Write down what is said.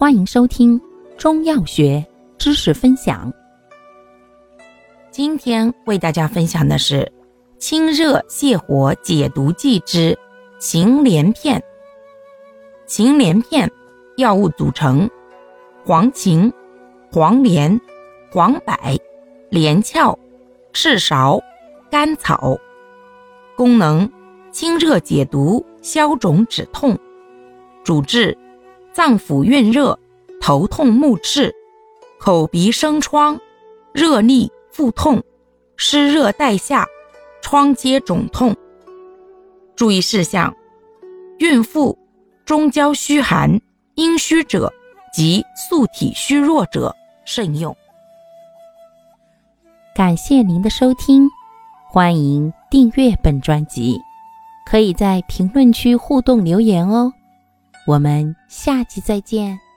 欢迎收听中药学知识分享。今天为大家分享的是清热泻火解毒剂之芩连片。芩连片药物组成：黄芩、黄连、黄柏、连翘、赤芍、甘草。功能：清热解毒、消肿止痛。主治。脏腑蕴热、头痛目赤、口鼻生疮、热逆腹痛、湿热带下、疮疖肿痛。注意事项：孕妇、中焦虚寒、阴虚者及素体虚弱者慎用。感谢您的收听，欢迎订阅本专辑，可以在评论区互动留言哦。我们下期再见。